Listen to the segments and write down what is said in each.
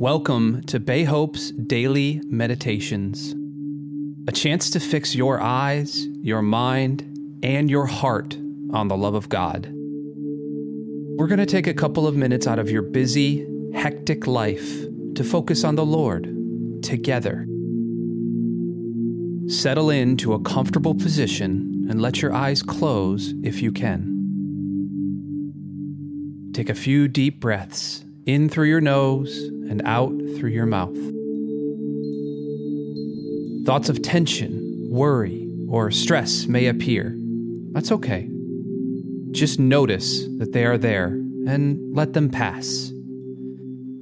Welcome to Bay Hope's Daily Meditations, a chance to fix your eyes, your mind, and your heart on the love of God. We're going to take a couple of minutes out of your busy, hectic life to focus on the Lord together. Settle into a comfortable position and let your eyes close if you can. Take a few deep breaths in through your nose and out through your mouth. Thoughts of tension, worry, or stress may appear. That's okay. Just notice that they are there and let them pass.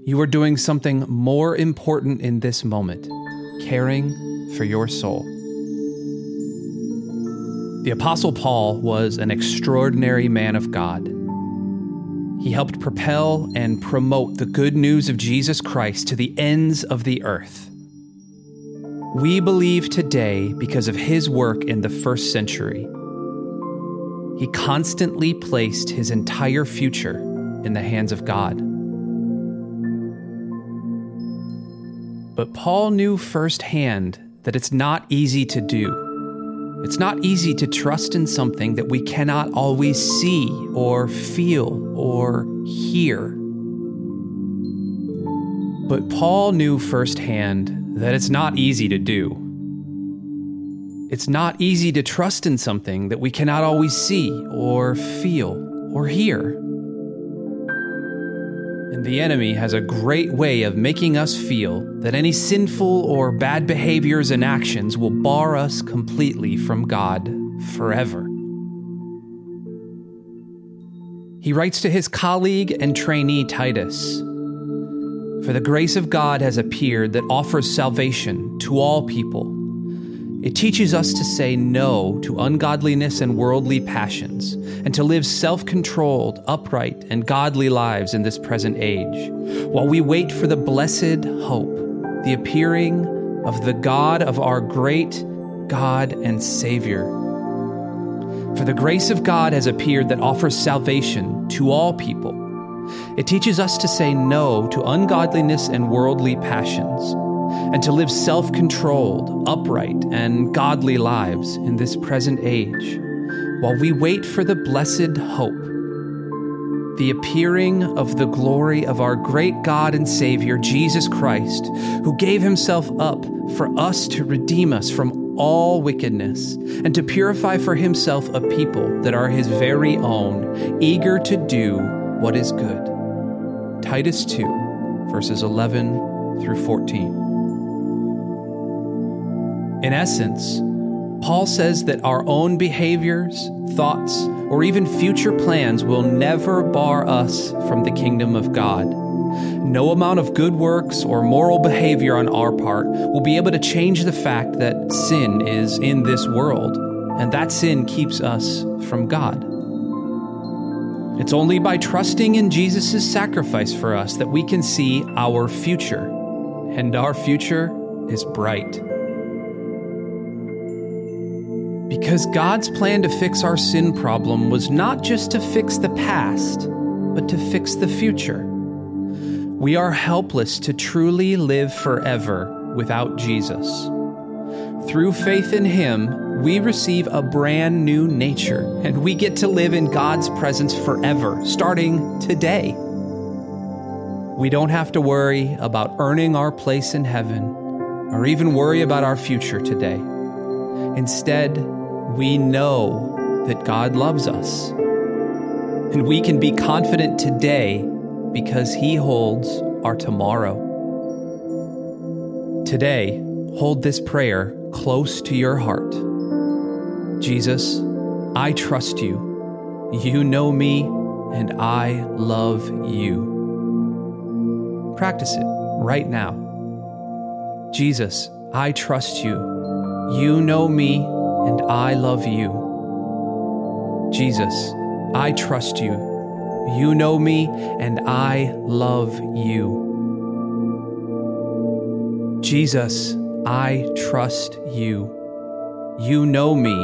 You are doing something more important in this moment caring for your soul. The Apostle Paul was an extraordinary man of God. He helped propel and promote the good news of Jesus Christ to the ends of the earth. We believe today because of his work in the first century. He constantly placed his entire future in the hands of God. But Paul knew firsthand that it's not easy to do. It's not easy to trust in something that we cannot always see or feel or hear. But Paul knew firsthand that it's not easy to do. It's not easy to trust in something that we cannot always see or feel or hear. And the enemy has a great way of making us feel that any sinful or bad behaviors and actions will bar us completely from God forever. He writes to his colleague and trainee Titus For the grace of God has appeared that offers salvation to all people it teaches us to say no to ungodliness and worldly passions, and to live self controlled, upright, and godly lives in this present age, while we wait for the blessed hope, the appearing of the God of our great God and Savior. For the grace of God has appeared that offers salvation to all people. It teaches us to say no to ungodliness and worldly passions and to live self controlled, upright, and godly lives in this present age, while we wait for the blessed hope, the appearing of the glory of our great God and Savior, Jesus Christ, who gave himself up for us to redeem us from all wickedness and to purify for himself a people that are his very own, eager to do what is good. Titus 2, verses 11 through 14. In essence, Paul says that our own behaviors, thoughts, or even future plans will never bar us from the kingdom of God. No amount of good works or moral behavior on our part will be able to change the fact that sin is in this world, and that sin keeps us from God. It's only by trusting in Jesus' sacrifice for us that we can see our future, and our future is bright. Because God's plan to fix our sin problem was not just to fix the past, but to fix the future. We are helpless to truly live forever without Jesus. Through faith in Him, we receive a brand new nature, and we get to live in God's presence forever, starting today. We don't have to worry about earning our place in heaven or even worry about our future today. Instead, we know that God loves us. And we can be confident today because He holds our tomorrow. Today, hold this prayer close to your heart. Jesus, I trust you. You know me, and I love you. Practice it right now. Jesus, I trust you. You know me, and I love you. Jesus, I trust you. You know me, and I love you. Jesus, I trust you. You know me,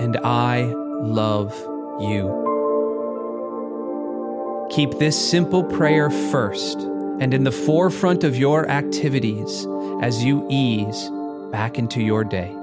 and I love you. Keep this simple prayer first and in the forefront of your activities as you ease back into your day.